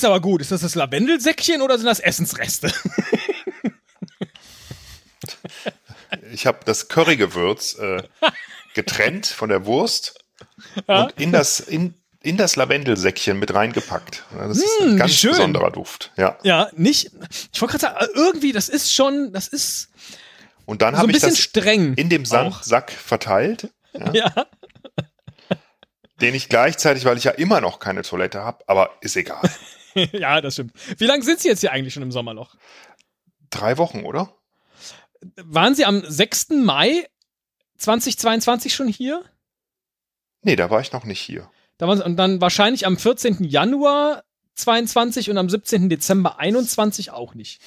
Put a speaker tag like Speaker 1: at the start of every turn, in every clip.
Speaker 1: riecht's aber gut. Ist das das Lavendelsäckchen oder sind das Essensreste?
Speaker 2: Ich habe das Currygewürz äh, getrennt von der Wurst ja? und in das, in, in das Lavendelsäckchen mit reingepackt. Das ist ein hm, ganz schön. besonderer Duft. Ja,
Speaker 1: ja nicht. Ich wollte gerade sagen, irgendwie, das ist schon, das ist.
Speaker 2: Und dann so habe ich das streng in dem Sandsack verteilt. Ja. ja. Den ich gleichzeitig, weil ich ja immer noch keine Toilette habe, aber ist egal.
Speaker 1: ja, das stimmt. Wie lange sind Sie jetzt hier eigentlich schon im Sommerloch?
Speaker 2: Drei Wochen, oder?
Speaker 1: Waren Sie am 6. Mai 2022 schon hier?
Speaker 2: Nee, da war ich noch nicht hier.
Speaker 1: Da waren, und dann wahrscheinlich am 14. Januar 22 und am 17. Dezember 21 auch nicht.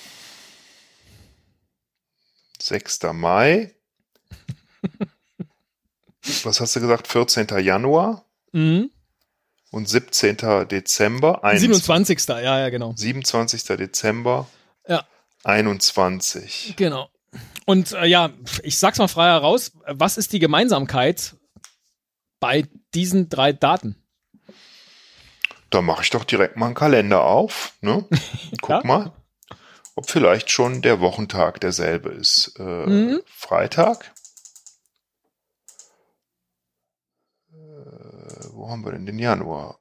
Speaker 2: 6. Mai. Was hast du gesagt? 14. Januar? Mhm. Und 17. Dezember.
Speaker 1: 21. Ja, ja, genau.
Speaker 2: 27. Dezember. Ja. 21.
Speaker 1: Genau. Und äh, ja, ich sag's mal frei heraus, was ist die Gemeinsamkeit bei diesen drei Daten?
Speaker 2: Da mache ich doch direkt mal einen Kalender auf. Ne? Guck ja. mal, ob vielleicht schon der Wochentag derselbe ist. Äh, mhm. Freitag. Wo haben wir denn den Januar?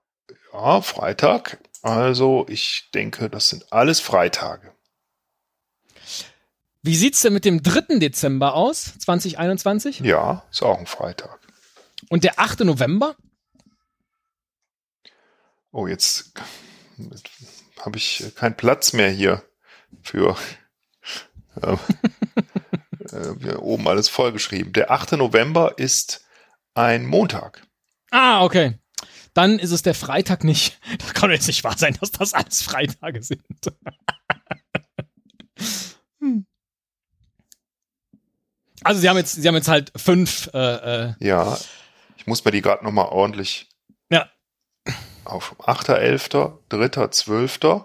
Speaker 2: Ja, Freitag. Also ich denke, das sind alles Freitage.
Speaker 1: Wie sieht's denn mit dem 3. Dezember aus, 2021?
Speaker 2: Ja, ist auch ein Freitag.
Speaker 1: Und der 8. November?
Speaker 2: Oh, jetzt habe ich keinen Platz mehr hier für äh, äh, oben alles vollgeschrieben. Der 8. November ist ein Montag.
Speaker 1: Ah, okay. Dann ist es der Freitag nicht. Das kann jetzt nicht wahr sein, dass das alles Freitage sind. hm. Also sie haben jetzt, sie haben jetzt halt fünf. Äh,
Speaker 2: äh ja, ich muss mir die gerade noch mal ordentlich.
Speaker 1: Ja.
Speaker 2: Auf 8.11., 3.12.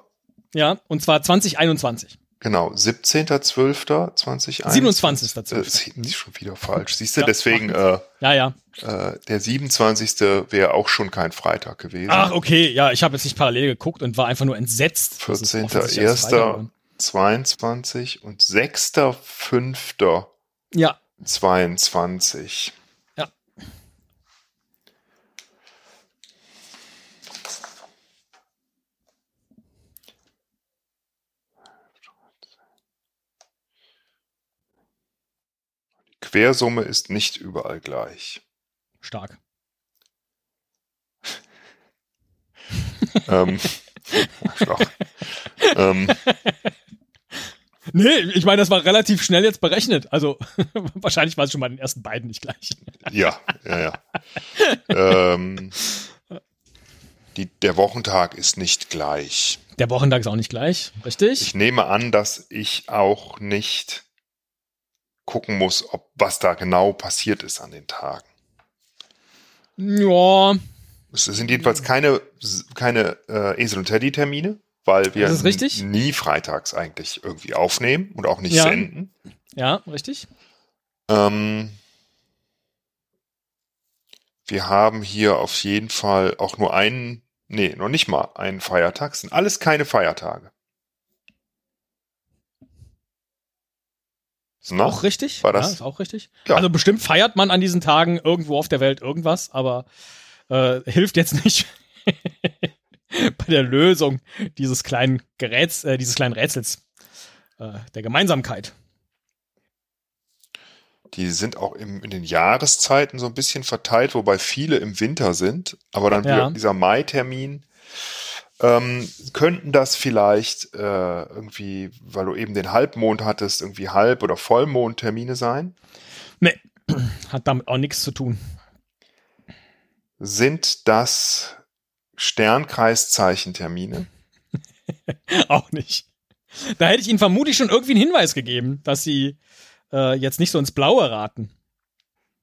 Speaker 1: Ja, und zwar 2021.
Speaker 2: Genau, 17.12.2021.
Speaker 1: 27.12.
Speaker 2: Äh, schon wieder falsch. Siehst du, ja, deswegen, äh,
Speaker 1: ja, ja.
Speaker 2: Äh, der 27. wäre auch schon kein Freitag gewesen.
Speaker 1: Ach, okay, ja, ich habe jetzt nicht parallel geguckt und war einfach nur entsetzt.
Speaker 2: 14.01.22 und 6.05.
Speaker 1: Ja.
Speaker 2: 22. Quersumme ist nicht überall gleich.
Speaker 1: Stark.
Speaker 2: ähm, ähm,
Speaker 1: Nee, ich meine, das war relativ schnell jetzt berechnet. Also wahrscheinlich war es schon bei den ersten beiden nicht gleich.
Speaker 2: Ja, ja, ja. ähm, die, der Wochentag ist nicht gleich.
Speaker 1: Der Wochentag ist auch nicht gleich, richtig?
Speaker 2: Ich nehme an, dass ich auch nicht gucken muss, ob was da genau passiert ist an den Tagen.
Speaker 1: Ja.
Speaker 2: Es sind jedenfalls keine, keine äh, Esel- und Teddy-Termine weil wir nie freitags eigentlich irgendwie aufnehmen und auch nicht
Speaker 1: ja.
Speaker 2: senden.
Speaker 1: Ja, richtig.
Speaker 2: Ähm, wir haben hier auf jeden Fall auch nur einen, nee, noch nicht mal einen Feiertag. Es sind alles keine Feiertage.
Speaker 1: Na? Auch richtig?
Speaker 2: War das?
Speaker 1: Ja, ist auch richtig. Ja. Also bestimmt feiert man an diesen Tagen irgendwo auf der Welt irgendwas, aber äh, hilft jetzt nicht. bei der Lösung dieses kleinen Geräts, äh, dieses kleinen Rätsels äh, der Gemeinsamkeit.
Speaker 2: Die sind auch im, in den Jahreszeiten so ein bisschen verteilt, wobei viele im Winter sind. Aber dann ja. dieser Mai-Termin, ähm, könnten das vielleicht äh, irgendwie, weil du eben den Halbmond hattest, irgendwie Halb- oder Vollmondtermine sein?
Speaker 1: Nee, hat damit auch nichts zu tun.
Speaker 2: Sind das Sternkreiszeichentermine?
Speaker 1: Auch nicht. Da hätte ich Ihnen vermutlich schon irgendwie einen Hinweis gegeben, dass Sie äh, jetzt nicht so ins Blaue raten.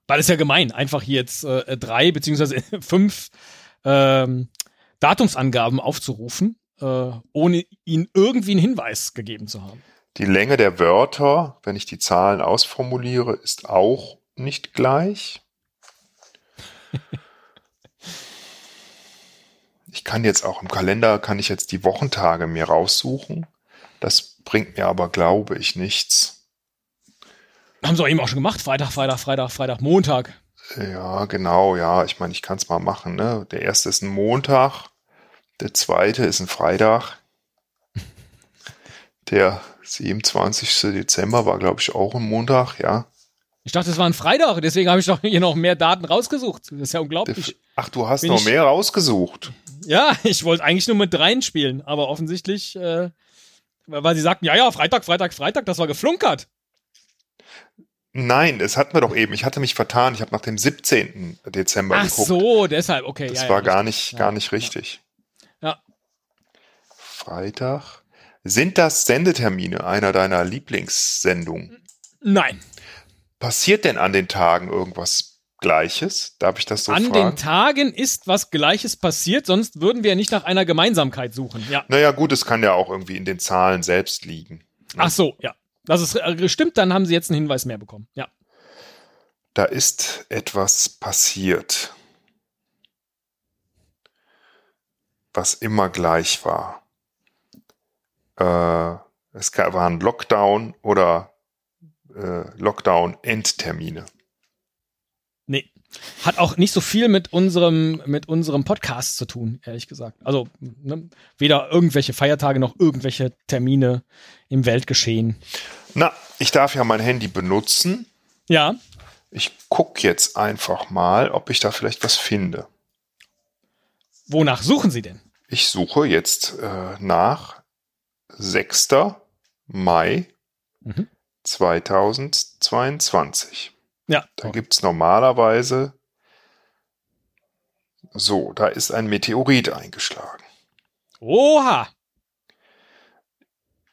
Speaker 1: Weil es ja gemein, einfach hier jetzt äh, drei beziehungsweise fünf ähm, Datumsangaben aufzurufen, äh, ohne Ihnen irgendwie einen Hinweis gegeben zu haben.
Speaker 2: Die Länge der Wörter, wenn ich die Zahlen ausformuliere, ist auch nicht gleich. ich kann jetzt auch im Kalender, kann ich jetzt die Wochentage mir raussuchen. Das bringt mir aber, glaube ich, nichts.
Speaker 1: Haben sie auch eben auch schon gemacht. Freitag, Freitag, Freitag, Freitag, Montag.
Speaker 2: Ja, genau, ja. Ich meine, ich kann es mal machen. Ne? Der erste ist ein Montag, der zweite ist ein Freitag. Der 27. Dezember war, glaube ich, auch ein Montag, ja.
Speaker 1: Ich dachte, es war ein Freitag, deswegen habe ich doch hier noch mehr Daten rausgesucht. Das ist ja unglaublich.
Speaker 2: Ach, du hast Bin noch mehr rausgesucht.
Speaker 1: Ja, ich wollte eigentlich nur mit dreien spielen, aber offensichtlich, äh, weil sie sagten, ja, ja, Freitag, Freitag, Freitag, das war geflunkert.
Speaker 2: Nein, es hatten wir doch eben. Ich hatte mich vertan. Ich habe nach dem 17. Dezember
Speaker 1: Ach geguckt. Ach so, deshalb, okay.
Speaker 2: Das ja, war ja, gar nicht, ja, gar nicht richtig. Freitag. Sind das Sendetermine einer deiner Lieblingssendungen?
Speaker 1: Nein.
Speaker 2: Passiert denn an den Tagen irgendwas Gleiches? Darf ich das so
Speaker 1: an
Speaker 2: fragen?
Speaker 1: An den Tagen ist was Gleiches passiert, sonst würden wir ja nicht nach einer Gemeinsamkeit suchen. Ja.
Speaker 2: Naja, gut, es kann ja auch irgendwie in den Zahlen selbst liegen.
Speaker 1: Ne? Ach so, ja. Das ist äh, stimmt, dann haben Sie jetzt einen Hinweis mehr bekommen. Ja.
Speaker 2: Da ist etwas passiert, was immer gleich war. Äh, es war ein Lockdown oder äh, Lockdown-Endtermine.
Speaker 1: Nee. Hat auch nicht so viel mit unserem, mit unserem Podcast zu tun, ehrlich gesagt. Also ne, weder irgendwelche Feiertage noch irgendwelche Termine im Weltgeschehen.
Speaker 2: Na, ich darf ja mein Handy benutzen.
Speaker 1: Ja.
Speaker 2: Ich gucke jetzt einfach mal, ob ich da vielleicht was finde.
Speaker 1: Wonach suchen Sie denn?
Speaker 2: Ich suche jetzt äh, nach 6. Mai mhm. 2022.
Speaker 1: Ja.
Speaker 2: Da gibt es normalerweise so, da ist ein Meteorit eingeschlagen.
Speaker 1: Oha!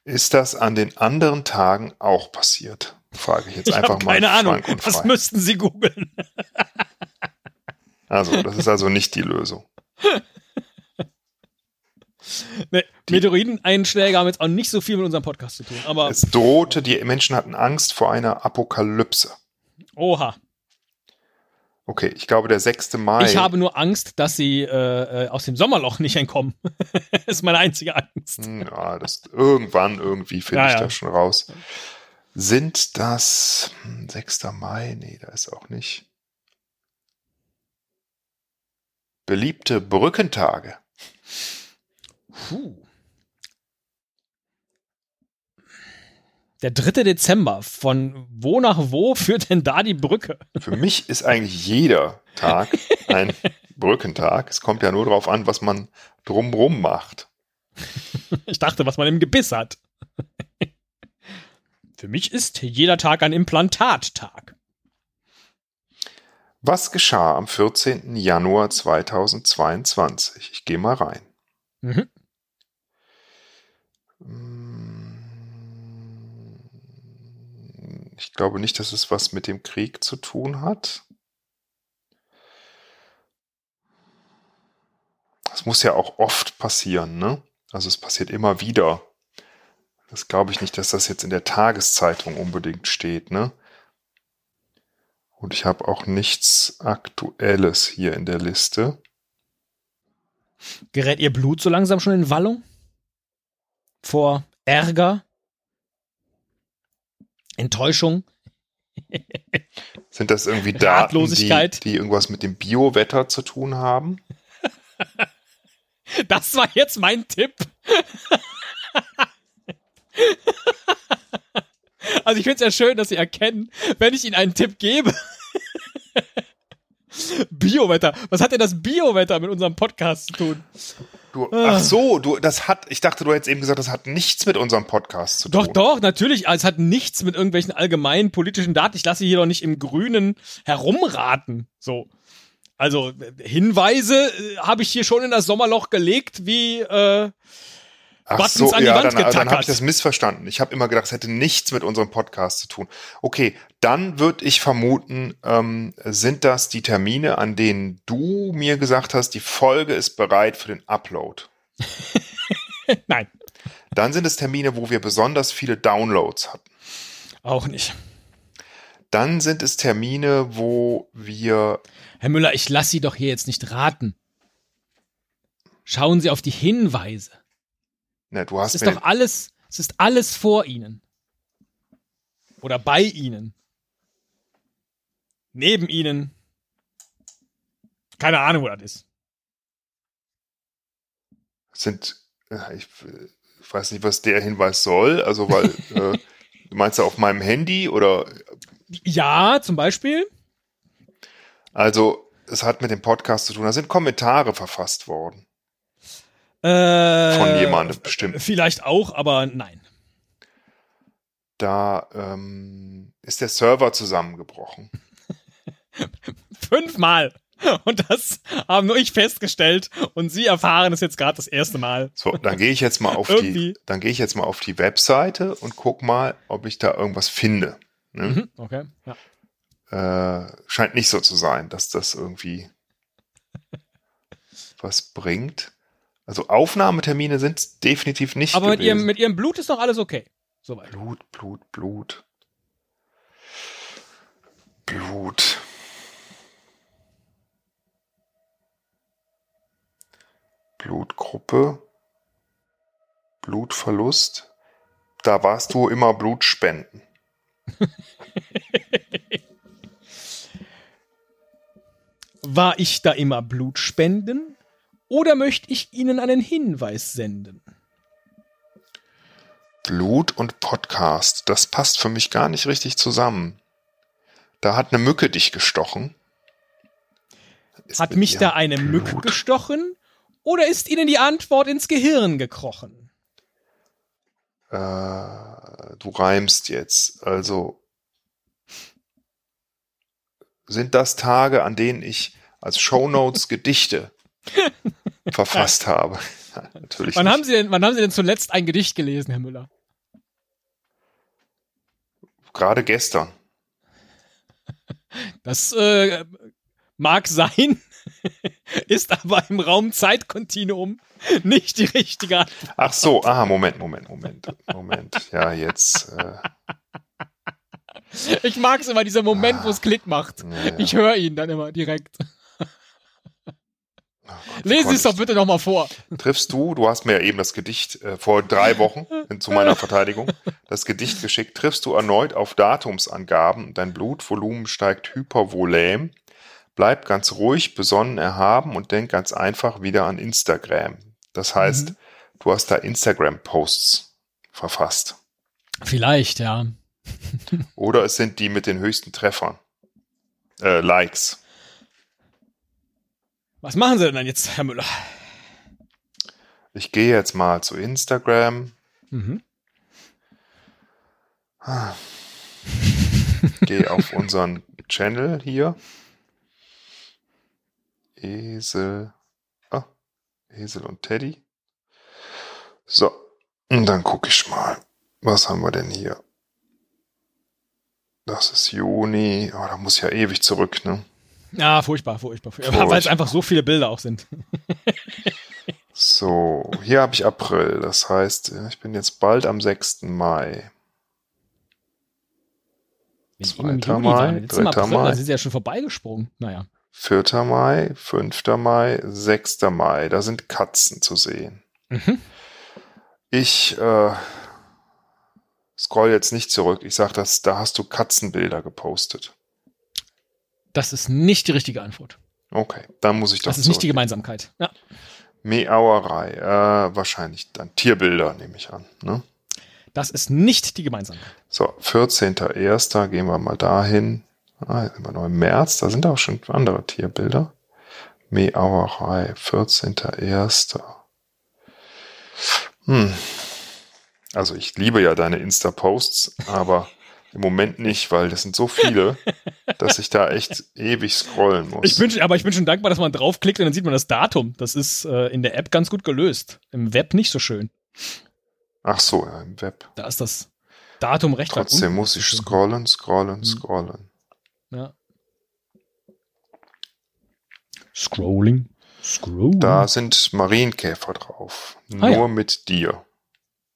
Speaker 2: Ist das an den anderen Tagen auch passiert? Frage ich jetzt ich einfach mal.
Speaker 1: Keine Ahnung. Das müssten Sie googeln.
Speaker 2: also, das ist also nicht die Lösung.
Speaker 1: Nee, Meteoriteneinschläge haben jetzt auch nicht so viel mit unserem Podcast zu tun. Aber
Speaker 2: es drohte, die Menschen hatten Angst vor einer Apokalypse.
Speaker 1: Oha.
Speaker 2: Okay, ich glaube, der 6. Mai.
Speaker 1: Ich habe nur Angst, dass sie äh, äh aus dem Sommerloch nicht entkommen. das ist meine einzige Angst.
Speaker 2: Hm, ja, das irgendwann irgendwie finde ja, ich ja. das schon raus. Sind das 6. Hm, Mai? Nee, da ist auch nicht. Beliebte Brückentage.
Speaker 1: Puh. Der 3. Dezember. Von wo nach wo führt denn da die Brücke?
Speaker 2: Für mich ist eigentlich jeder Tag ein Brückentag. Es kommt ja nur darauf an, was man drumrum macht.
Speaker 1: Ich dachte, was man im Gebiss hat. Für mich ist jeder Tag ein Implantattag.
Speaker 2: Was geschah am 14. Januar 2022? Ich gehe mal rein. Mhm. Ich glaube nicht, dass es was mit dem Krieg zu tun hat. Das muss ja auch oft passieren, ne? Also es passiert immer wieder. Das glaube ich nicht, dass das jetzt in der Tageszeitung unbedingt steht, ne? Und ich habe auch nichts Aktuelles hier in der Liste.
Speaker 1: Gerät Ihr Blut so langsam schon in Wallung? Vor Ärger? Enttäuschung?
Speaker 2: Sind das irgendwie Daten, die, die irgendwas mit dem Biowetter zu tun haben?
Speaker 1: Das war jetzt mein Tipp. Also ich finde es ja schön, dass Sie erkennen, wenn ich Ihnen einen Tipp gebe. Biowetter. Was hat denn das Biowetter mit unserem Podcast zu tun?
Speaker 2: Du, ach so, du, das hat, ich dachte, du hättest eben gesagt, das hat nichts mit unserem Podcast zu
Speaker 1: tun. Doch, doch, natürlich. Es hat nichts mit irgendwelchen allgemeinen politischen Daten. Ich lasse hier doch nicht im Grünen herumraten. So. Also, Hinweise äh, habe ich hier schon in das Sommerloch gelegt, wie, äh, Ach Buttons so, an die ja, Wand dann,
Speaker 2: dann habe ich das missverstanden. Ich habe immer gedacht, es hätte nichts mit unserem Podcast zu tun. Okay, dann würde ich vermuten, ähm, sind das die Termine, an denen du mir gesagt hast, die Folge ist bereit für den Upload?
Speaker 1: Nein.
Speaker 2: Dann sind es Termine, wo wir besonders viele Downloads hatten.
Speaker 1: Auch nicht.
Speaker 2: Dann sind es Termine, wo wir.
Speaker 1: Herr Müller, ich lasse Sie doch hier jetzt nicht raten. Schauen Sie auf die Hinweise.
Speaker 2: Na, du hast
Speaker 1: es ist doch alles, es ist alles vor Ihnen. Oder bei Ihnen. Neben Ihnen. Keine Ahnung, wo das ist.
Speaker 2: Sind, ich, ich weiß nicht, was der Hinweis soll. Also, weil, äh, du meinst ja auf meinem Handy oder?
Speaker 1: Ja, zum Beispiel.
Speaker 2: Also, es hat mit dem Podcast zu tun. Da sind Kommentare verfasst worden.
Speaker 1: Äh,
Speaker 2: Von jemandem bestimmt.
Speaker 1: Vielleicht auch, aber nein.
Speaker 2: Da ähm, ist der Server zusammengebrochen.
Speaker 1: Fünfmal. Und das haben nur ich festgestellt und Sie erfahren es jetzt gerade das erste Mal.
Speaker 2: So, dann gehe ich jetzt mal auf die, dann gehe ich jetzt mal auf die Webseite und guck mal, ob ich da irgendwas finde.
Speaker 1: Ne? Mhm, okay.
Speaker 2: Ja. Äh, scheint nicht so zu sein, dass das irgendwie was bringt. Also Aufnahmetermine sind definitiv nicht.
Speaker 1: Aber mit ihrem, mit ihrem Blut ist doch alles okay.
Speaker 2: Soweit. Blut, Blut, Blut. Blut. Blutgruppe. Blutverlust. Da warst du immer Blutspenden.
Speaker 1: War ich da immer Blutspenden? Oder möchte ich Ihnen einen Hinweis senden?
Speaker 2: Blut und Podcast, das passt für mich gar nicht richtig zusammen. Da hat eine Mücke dich gestochen.
Speaker 1: Ist hat mich da eine Blut? Mücke gestochen? Oder ist Ihnen die Antwort ins Gehirn gekrochen?
Speaker 2: Äh, du reimst jetzt. Also sind das Tage, an denen ich als Shownotes Gedichte verfasst habe.
Speaker 1: natürlich. Wann haben, Sie denn, wann haben Sie denn zuletzt ein Gedicht gelesen, Herr Müller?
Speaker 2: Gerade gestern.
Speaker 1: Das äh, mag sein, ist aber im Raum Zeitkontinuum nicht die richtige
Speaker 2: Antwort. Ach so, ah, Moment, Moment, Moment, Moment. Ja, jetzt. Äh.
Speaker 1: Ich mag es immer, dieser Moment, ah, wo es Klick macht. Ja, ja. Ich höre ihn dann immer direkt. Lesen Sie es doch bitte nochmal vor.
Speaker 2: Triffst du, du hast mir ja eben das Gedicht äh, vor drei Wochen zu meiner Verteidigung, das Gedicht geschickt, triffst du erneut auf Datumsangaben, dein Blutvolumen steigt hypervolem, bleib ganz ruhig, besonnen, erhaben und denk ganz einfach wieder an Instagram. Das heißt, mhm. du hast da Instagram-Posts verfasst.
Speaker 1: Vielleicht, ja.
Speaker 2: Oder es sind die mit den höchsten Treffern. Äh, Likes.
Speaker 1: Was machen Sie denn dann jetzt, Herr Müller?
Speaker 2: Ich gehe jetzt mal zu Instagram. Mhm. gehe auf unseren Channel hier. Esel. Ah, Esel und Teddy. So, und dann gucke ich mal. Was haben wir denn hier? Das ist Juni. Oh, da muss ja ewig zurück, ne?
Speaker 1: Ja, furchtbar, furchtbar. furchtbar. Weil es einfach so viele Bilder auch sind.
Speaker 2: so, hier habe ich April. Das heißt, ich bin jetzt bald am 6. Mai. 2. Mai, 3. April, Mai.
Speaker 1: Da sind sie ja schon vorbeigesprungen. Naja.
Speaker 2: 4. Mai, 5. Mai, 6. Mai. Da sind Katzen zu sehen. Mhm. Ich äh, scroll jetzt nicht zurück. Ich sage, da hast du Katzenbilder gepostet.
Speaker 1: Das ist nicht die richtige Antwort.
Speaker 2: Okay, dann muss ich doch.
Speaker 1: Das ist nicht die Gemeinsamkeit. Ja.
Speaker 2: Meauerei, äh, wahrscheinlich dann Tierbilder, nehme ich an. Ne?
Speaker 1: Das ist nicht die Gemeinsamkeit.
Speaker 2: So, 14.01. gehen wir mal dahin. Ah, sind wir noch im März, da sind auch schon andere Tierbilder. Meauerei, 14.01. Hm. Also ich liebe ja deine Insta-Posts, aber im Moment nicht, weil das sind so viele, dass ich da echt ewig scrollen muss.
Speaker 1: Ich bin, aber ich bin schon dankbar, dass man draufklickt und dann sieht man das Datum. Das ist äh, in der App ganz gut gelöst. Im Web nicht so schön.
Speaker 2: Ach so, ja, im Web.
Speaker 1: Da ist das Datum recht
Speaker 2: Trotzdem muss ich scrollen, scrollen, mhm. scrollen.
Speaker 1: Ja. Scrolling. Scrolling.
Speaker 2: Da sind Marienkäfer drauf. Ah, Nur ja. mit dir.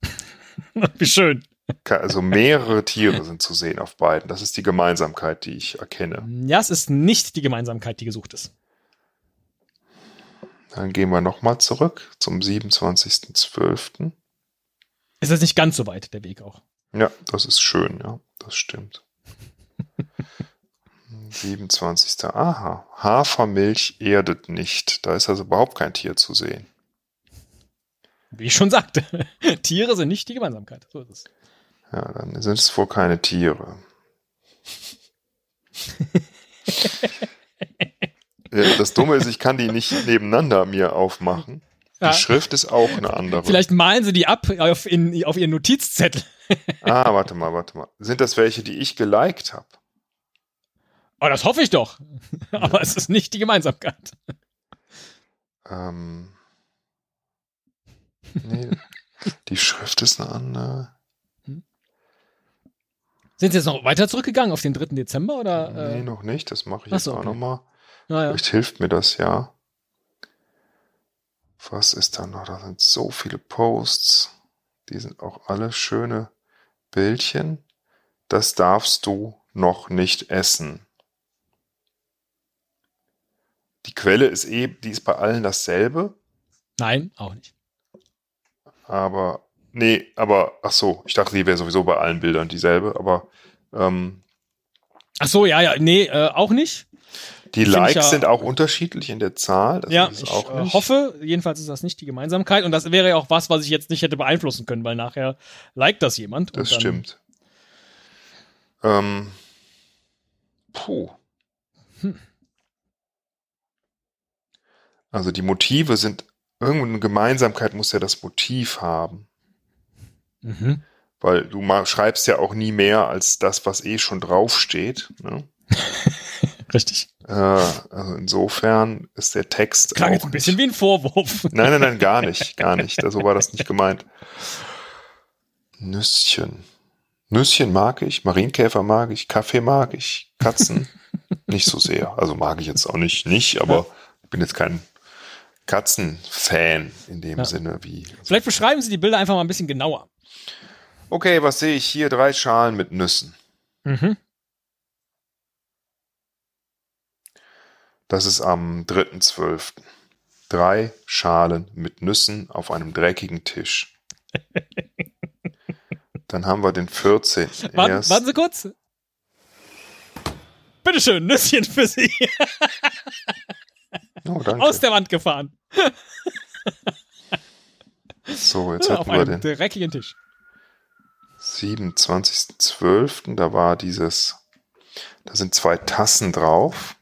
Speaker 1: Wie schön.
Speaker 2: Also mehrere Tiere sind zu sehen auf beiden. Das ist die Gemeinsamkeit, die ich erkenne.
Speaker 1: Ja, es ist nicht die Gemeinsamkeit, die gesucht ist.
Speaker 2: Dann gehen wir nochmal zurück zum 27.12.
Speaker 1: Ist das nicht ganz so weit, der Weg auch?
Speaker 2: Ja, das ist schön, ja, das stimmt. 27. Aha, Hafermilch erdet nicht. Da ist also überhaupt kein Tier zu sehen.
Speaker 1: Wie ich schon sagte, Tiere sind nicht die Gemeinsamkeit. So ist es.
Speaker 2: Ja, dann sind es wohl keine Tiere. ja, das Dumme ist, ich kann die nicht nebeneinander mir aufmachen. Die ja. Schrift ist auch eine andere.
Speaker 1: Vielleicht malen sie die ab auf, in, auf ihren Notizzettel.
Speaker 2: ah, warte mal, warte mal. Sind das welche, die ich geliked habe?
Speaker 1: Oh, das hoffe ich doch. Aber es ist nicht die Gemeinsamkeit.
Speaker 2: Ähm. Nee, die Schrift ist eine andere.
Speaker 1: Sind Sie jetzt noch weiter zurückgegangen auf den 3. Dezember? Oder,
Speaker 2: nee, äh? noch nicht. Das mache ich Achso, jetzt auch okay. nochmal.
Speaker 1: Ja, ja.
Speaker 2: Vielleicht hilft mir das ja. Was ist da noch? Da sind so viele Posts. Die sind auch alle schöne Bildchen. Das darfst du noch nicht essen. Die Quelle ist eh, die ist bei allen dasselbe.
Speaker 1: Nein, auch nicht.
Speaker 2: Aber, nee, aber, ach so, ich dachte, die wäre sowieso bei allen Bildern dieselbe, aber, ähm,
Speaker 1: Ach so, ja, ja, nee, äh, auch nicht.
Speaker 2: Die Likes ja, sind auch unterschiedlich in der Zahl.
Speaker 1: Das ja, ich äh, hoffe, jedenfalls ist das nicht die Gemeinsamkeit. Und das wäre ja auch was, was ich jetzt nicht hätte beeinflussen können, weil nachher liked das jemand.
Speaker 2: Das stimmt. Ähm, puh. Hm. Also die Motive sind, irgendeine Gemeinsamkeit muss ja das Motiv haben. Mhm. Weil du mal schreibst ja auch nie mehr als das, was eh schon draufsteht. Ne?
Speaker 1: Richtig.
Speaker 2: Äh, also insofern ist der Text.
Speaker 1: Klang jetzt ein bisschen nicht, wie ein Vorwurf.
Speaker 2: Nein, nein, nein, gar nicht, gar nicht. So war das nicht gemeint. Nüsschen. Nüsschen mag ich, Marienkäfer mag ich, Kaffee mag ich, Katzen nicht so sehr. Also mag ich jetzt auch nicht, nicht, aber ich bin jetzt kein Katzenfan in dem ja. Sinne wie.
Speaker 1: Vielleicht beschreiben Sie die Bilder einfach mal ein bisschen genauer.
Speaker 2: Okay, was sehe ich hier? Drei Schalen mit Nüssen. Mhm. Das ist am 3.12. Drei Schalen mit Nüssen auf einem dreckigen Tisch. Dann haben wir den 14.
Speaker 1: Warten, warten Sie kurz. Bitteschön, Nüsschen für Sie. Oh, Aus der Wand gefahren.
Speaker 2: so, jetzt ja, hätten wir den
Speaker 1: dreckigen Tisch.
Speaker 2: 27.12. Da war dieses, da sind zwei Tassen drauf.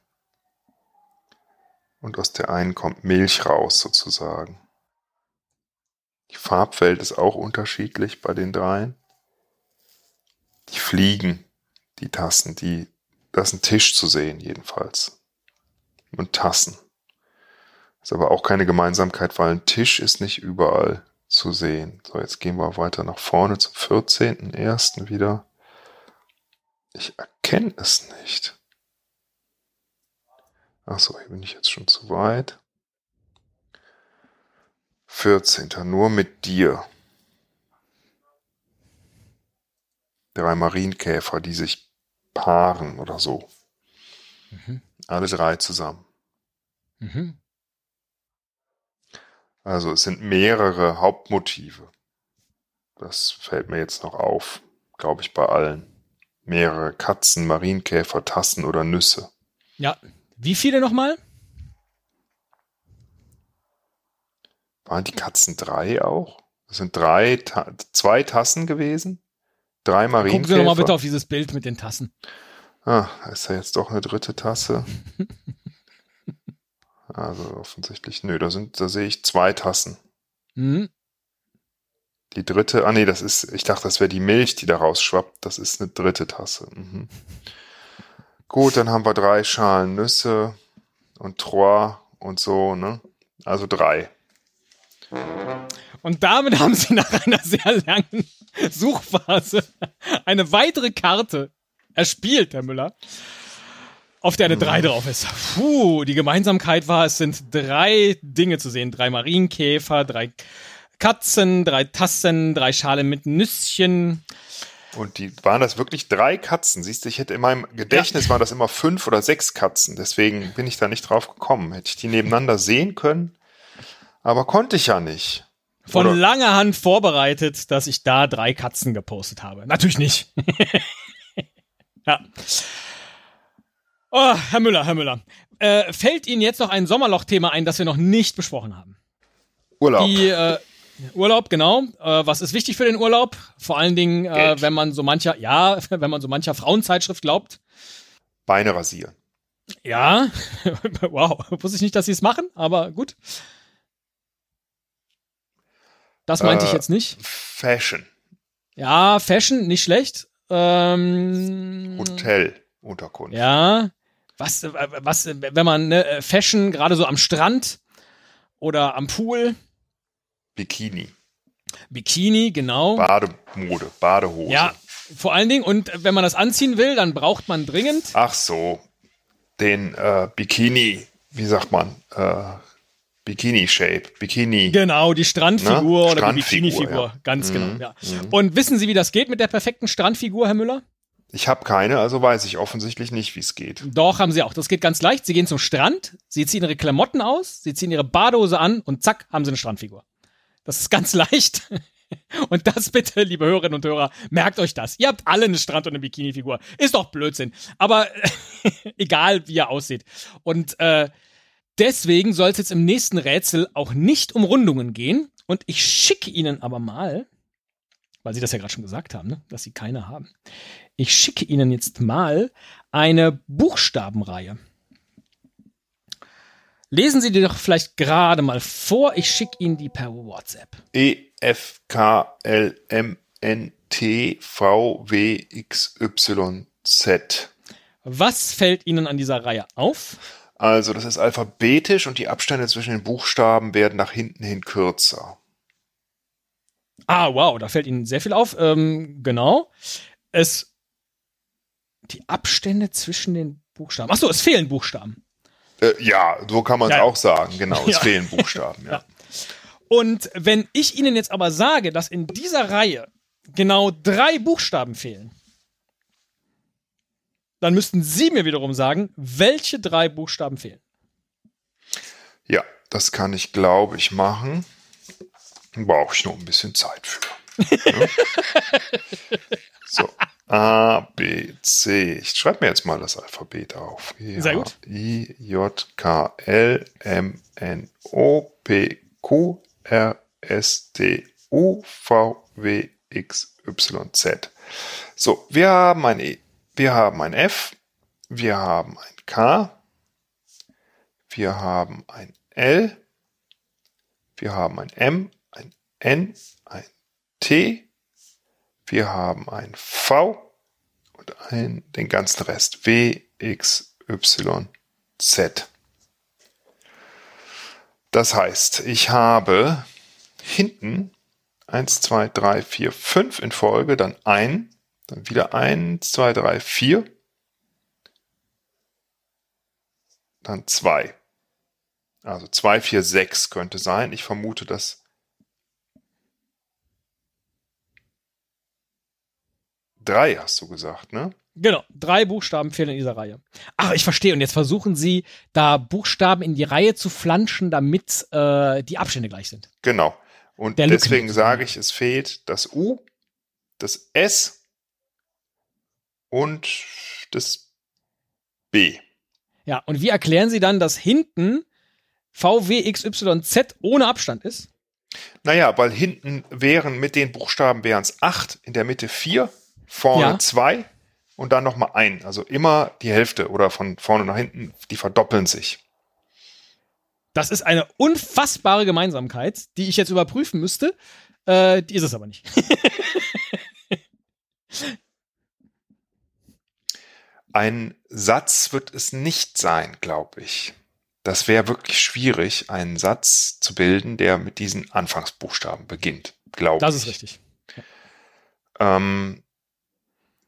Speaker 2: Und aus der einen kommt Milch raus, sozusagen. Die Farbwelt ist auch unterschiedlich bei den dreien. Die fliegen, die Tassen, die, da ist ein Tisch zu sehen, jedenfalls. Und Tassen. Ist aber auch keine Gemeinsamkeit, weil ein Tisch ist nicht überall zu sehen. So, jetzt gehen wir weiter nach vorne zum 14.01. wieder. Ich erkenne es nicht. Achso, hier bin ich jetzt schon zu weit. 14. Nur mit dir. Drei Marienkäfer, die sich paaren oder so. Mhm. Alle drei zusammen. Mhm. Also es sind mehrere Hauptmotive. Das fällt mir jetzt noch auf, glaube ich, bei allen. Mehrere Katzen, Marienkäfer, Tassen oder Nüsse.
Speaker 1: Ja. Wie viele nochmal?
Speaker 2: Waren die Katzen drei auch? Das sind drei, Ta zwei Tassen gewesen. Drei Marienkäfer. Gucken Sie
Speaker 1: nochmal bitte auf dieses Bild mit den Tassen.
Speaker 2: Ah, da ist ja jetzt doch eine dritte Tasse. Also offensichtlich, nö, da sind, da sehe ich zwei Tassen. Mhm. Die dritte, ah nee, das ist, ich dachte, das wäre die Milch, die da rausschwappt. Das ist eine dritte Tasse. Mhm. Gut, dann haben wir drei Schalen Nüsse und trois und so, ne? Also drei.
Speaker 1: Und damit haben sie nach einer sehr langen Suchphase eine weitere Karte erspielt, Herr Müller auf der eine 3 mhm. drauf ist. Puh, die Gemeinsamkeit war, es sind drei Dinge zu sehen. Drei Marienkäfer, drei Katzen, drei Tassen, drei Schalen mit Nüsschen.
Speaker 2: Und die waren das wirklich drei Katzen. Siehst du, ich hätte in meinem Gedächtnis ja. waren das immer fünf oder sechs Katzen. Deswegen bin ich da nicht drauf gekommen. Hätte ich die nebeneinander sehen können, Aber konnte ich ja nicht.
Speaker 1: Von Oder? langer Hand vorbereitet, dass ich da drei Katzen gepostet habe. Natürlich nicht. ja. Oh, Herr Müller, Herr Müller. Äh, fällt Ihnen jetzt noch ein Sommerloch-Thema ein, das wir noch nicht besprochen haben?
Speaker 2: Urlaub.
Speaker 1: Die, äh, Urlaub, genau. Äh, was ist wichtig für den Urlaub? Vor allen Dingen, äh, wenn man so mancher, ja, wenn man so mancher Frauenzeitschrift glaubt.
Speaker 2: Beine rasieren.
Speaker 1: Ja, wow, wusste ich nicht, dass sie es machen, aber gut. Das meinte äh, ich jetzt nicht.
Speaker 2: Fashion.
Speaker 1: Ja, Fashion, nicht schlecht. Ähm,
Speaker 2: Hotelunterkunft.
Speaker 1: Ja. Was, äh, was, wenn man ne, Fashion gerade so am Strand oder am Pool.
Speaker 2: Bikini.
Speaker 1: Bikini, genau.
Speaker 2: Bademode, Badehose.
Speaker 1: Ja, vor allen Dingen. Und wenn man das anziehen will, dann braucht man dringend.
Speaker 2: Ach so, den äh, Bikini, wie sagt man? Äh, Bikini-Shape, Bikini.
Speaker 1: Genau, die Strandfigur ne? oder Strandfigur, die Bikini-Figur. Ja. Ganz mhm. genau, ja. Mhm. Und wissen Sie, wie das geht mit der perfekten Strandfigur, Herr Müller?
Speaker 2: Ich habe keine, also weiß ich offensichtlich nicht, wie es geht.
Speaker 1: Doch, haben Sie auch. Das geht ganz leicht. Sie gehen zum Strand, Sie ziehen Ihre Klamotten aus, Sie ziehen Ihre Badehose an und zack, haben Sie eine Strandfigur. Das ist ganz leicht. Und das bitte, liebe Hörerinnen und Hörer, merkt euch das. Ihr habt alle eine Strand- und eine Bikini-Figur. Ist doch Blödsinn. Aber egal, wie er aussieht. Und äh, Deswegen soll es jetzt im nächsten Rätsel auch nicht um Rundungen gehen. Und ich schicke Ihnen aber mal, weil Sie das ja gerade schon gesagt haben, ne, dass Sie keine haben. Ich schicke Ihnen jetzt mal eine Buchstabenreihe. Lesen Sie die doch vielleicht gerade mal vor. Ich schicke Ihnen die per WhatsApp.
Speaker 2: E, F, K, L, M, N, T, V, W, X, Y, Z.
Speaker 1: Was fällt Ihnen an dieser Reihe auf?
Speaker 2: Also das ist alphabetisch und die Abstände zwischen den Buchstaben werden nach hinten hin kürzer.
Speaker 1: Ah, wow, da fällt Ihnen sehr viel auf. Ähm, genau. Es die Abstände zwischen den Buchstaben. Achso, es fehlen Buchstaben.
Speaker 2: Äh, ja, so kann man es ja. auch sagen. Genau, es ja. fehlen Buchstaben, ja. ja.
Speaker 1: Und wenn ich Ihnen jetzt aber sage, dass in dieser Reihe genau drei Buchstaben fehlen, dann müssten Sie mir wiederum sagen, welche drei Buchstaben fehlen.
Speaker 2: Ja, das kann ich, glaube ich, machen. Brauche ich noch ein bisschen Zeit für. So, A, B, C. Ich schreibe mir jetzt mal das Alphabet auf.
Speaker 1: G, Sehr gut.
Speaker 2: I, J, K, L, M, N, O, P, Q, R, S, T, U, V, W, X, Y, Z. So, wir haben ein E. Wir haben ein F, wir haben ein K, wir haben ein L, wir haben ein M, ein N, ein T, wir haben ein V und ein, den ganzen Rest W, X, Y, Z. Das heißt, ich habe hinten 1, 2, 3, 4, 5 in Folge, dann ein, dann wieder 1, 2, 3, 4. Dann 2. Also 2, 4, 6 könnte sein. Ich vermute, dass Drei hast du gesagt, ne?
Speaker 1: Genau, drei Buchstaben fehlen in dieser Reihe. Ach, ich verstehe. Und jetzt versuchen sie, da Buchstaben in die Reihe zu flanschen, damit äh, die Abstände gleich sind.
Speaker 2: Genau. Und Der deswegen sage ich, es fehlt das U, das S und das B.
Speaker 1: Ja, und wie erklären Sie dann, dass hinten VWXYZ ohne Abstand ist?
Speaker 2: Naja, weil hinten wären mit den Buchstaben wären es 8, in der Mitte 4, vorne 2 ja. und dann nochmal ein. Also immer die Hälfte oder von vorne nach hinten, die verdoppeln sich.
Speaker 1: Das ist eine unfassbare Gemeinsamkeit, die ich jetzt überprüfen müsste. Äh, die ist es aber nicht.
Speaker 2: Ein Satz wird es nicht sein, glaube ich. Das wäre wirklich schwierig, einen Satz zu bilden, der mit diesen Anfangsbuchstaben beginnt, glaube ich.
Speaker 1: Das ist richtig.
Speaker 2: Ähm,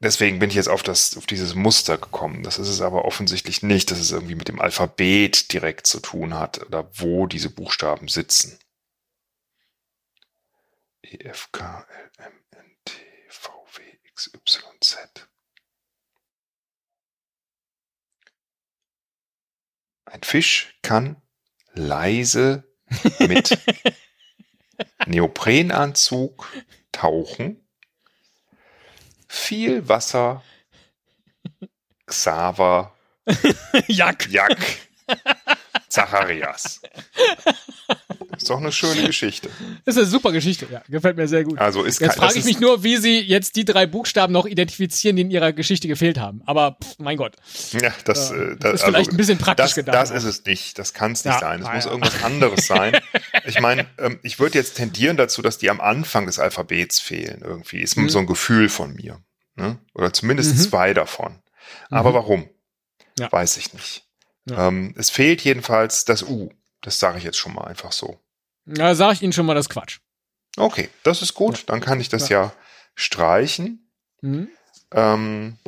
Speaker 2: deswegen bin ich jetzt auf, das, auf dieses Muster gekommen. Das ist es aber offensichtlich nicht, dass es irgendwie mit dem Alphabet direkt zu tun hat oder wo diese Buchstaben sitzen. E, F, K, L, M, N, T, V, W, X, Y, Z. Ein Fisch kann leise mit Neoprenanzug, Tauchen, viel Wasser, Xaver,
Speaker 1: Jack.
Speaker 2: Jack, Zacharias. Ist doch eine schöne Geschichte.
Speaker 1: ist eine super Geschichte, ja. Gefällt mir sehr gut.
Speaker 2: Also ist
Speaker 1: jetzt frage ich mich nur, wie sie jetzt die drei Buchstaben noch identifizieren, die in ihrer Geschichte gefehlt haben. Aber pff, mein Gott.
Speaker 2: Ja, das, äh, das
Speaker 1: ist vielleicht ein bisschen praktisch
Speaker 2: das,
Speaker 1: gedacht
Speaker 2: Das ist es nicht. Das kann es nicht
Speaker 1: Ja,
Speaker 2: sein. Es
Speaker 1: na
Speaker 2: muss
Speaker 1: ja.
Speaker 2: irgendwas anderes sein. Ich meine, ähm, ich würde jetzt tendieren dazu, dass die am Anfang des Alphabets fehlen irgendwie. Ist
Speaker 1: Mhm.
Speaker 2: so ein Gefühl von mir. Ne? Oder zumindest
Speaker 1: Mhm.
Speaker 2: zwei davon. Aber
Speaker 1: Mhm.
Speaker 2: warum?
Speaker 1: Ja.
Speaker 2: Weiß ich nicht.
Speaker 1: Ja.
Speaker 2: Ähm, es fehlt jedenfalls das U. Das sage ich jetzt schon mal einfach so.
Speaker 1: Da sage ich Ihnen schon mal das Quatsch.
Speaker 2: Okay, das ist gut. Dann kann ich das ja, streichen.
Speaker 1: Mhm.
Speaker 2: Ähm,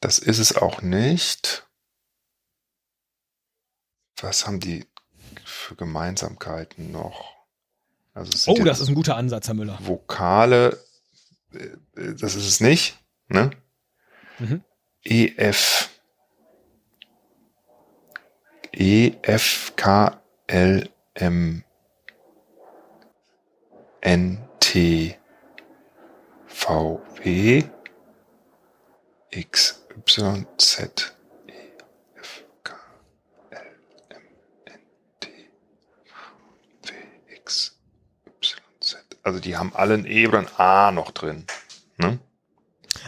Speaker 2: das ist es auch nicht. Was haben die für Gemeinsamkeiten noch? Also
Speaker 1: Oh, das ist ein guter Ansatz, Herr Müller.
Speaker 2: Vokale, äh, äh, das ist es nicht, ne?
Speaker 1: Mhm.
Speaker 2: EF. E, F, K, L, M, N, T, V, W, X, Y, Z, E, F, K, L, M, N, T, W, X, Y, Z. Also die haben alle ein E oder ein A noch drin. Ne?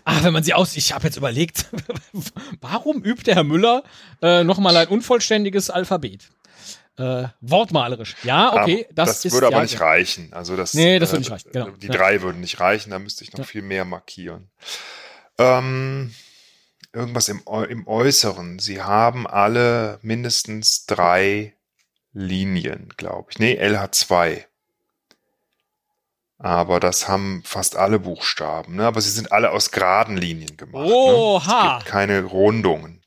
Speaker 1: Ah, wenn man sie aus, ich habe jetzt überlegt, warum übt der Herr Müller äh, nochmal ein unvollständiges Alphabet? Äh, wortmalerisch. Ja, okay, das,
Speaker 2: das
Speaker 1: ist
Speaker 2: würde aber
Speaker 1: ja,
Speaker 2: nicht reichen. Also das,
Speaker 1: Nee, das würde nicht reichen, genau.
Speaker 2: Die
Speaker 1: Ja.
Speaker 2: drei würden nicht reichen, da müsste ich noch viel mehr markieren. Ähm, irgendwas im, im Äußeren. Sie haben alle mindestens drei Linien, glaube ich. Nee, L hat zwei. Aber das haben fast alle Buchstaben. Ne? Aber sie sind alle aus geraden Linien gemacht.
Speaker 1: Oha.
Speaker 2: Ne? Es gibt keine Rundungen.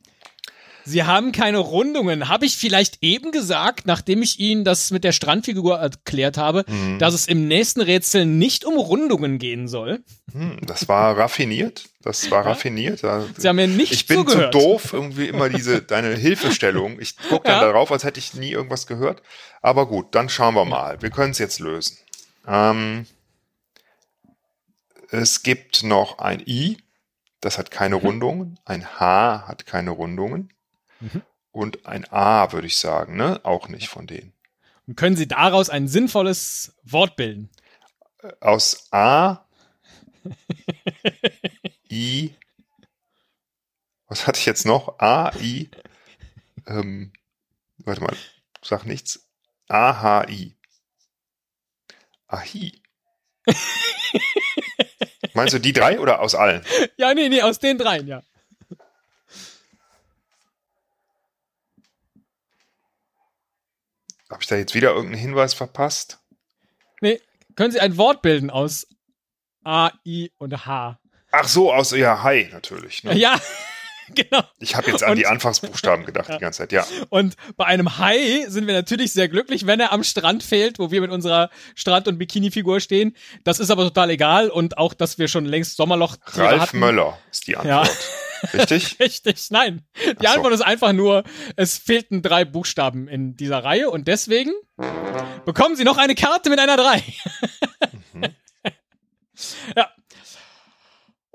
Speaker 1: Sie haben keine Rundungen. Habe ich vielleicht eben gesagt, nachdem ich Ihnen das mit der Strandfigur erklärt habe,
Speaker 2: Mhm.
Speaker 1: dass es im nächsten Rätsel nicht um Rundungen gehen soll?
Speaker 2: Hm, das war raffiniert. Das war raffiniert. Da-
Speaker 1: Sie haben mir nicht
Speaker 2: ich bin
Speaker 1: zugehört.
Speaker 2: zu doof, irgendwie immer diese, deine Hilfestellung. Ich gucke dann
Speaker 1: Ja.
Speaker 2: darauf, als hätte ich nie irgendwas gehört. Aber gut, dann schauen wir mal. Wir können es jetzt lösen. Ähm, es gibt noch ein I, das hat keine Rundungen. Ein H hat keine Rundungen.
Speaker 1: Mhm.
Speaker 2: Und ein A, würde ich sagen, ne? Auch nicht von denen.
Speaker 1: Und können Sie daraus ein sinnvolles Wort bilden?
Speaker 2: Aus A, I, was hatte ich jetzt noch? A, I, ähm, warte mal, sag nichts. A, H, I. Ahi. Meinst du die drei oder aus allen?
Speaker 1: Ja, nee, nee, aus den dreien, ja.
Speaker 2: Habe ich da jetzt wieder irgendeinen Hinweis verpasst?
Speaker 1: Nee, können Sie ein Wort bilden aus A, I und H?
Speaker 2: Ach so, aus, ja, Hi natürlich. Ne?
Speaker 1: Ja, genau.
Speaker 2: Ich habe jetzt an
Speaker 1: Und-
Speaker 2: die Anfangsbuchstaben gedacht die ganze Zeit, ja.
Speaker 1: Und bei einem Hai sind wir natürlich sehr glücklich, wenn er am Strand fehlt, wo wir mit unserer Strand- und Bikini-Figur stehen. Das ist aber total egal und auch, dass wir schon längst Sommerloch
Speaker 2: Ralf
Speaker 1: hatten.
Speaker 2: Möller ist die
Speaker 1: Ja.
Speaker 2: Antwort. Richtig?
Speaker 1: Richtig, nein. Die
Speaker 2: so.
Speaker 1: Antwort ist einfach nur, es fehlten drei Buchstaben in dieser Reihe und deswegen bekommen Sie noch eine Karte mit einer 3.
Speaker 2: Mhm.
Speaker 1: ja.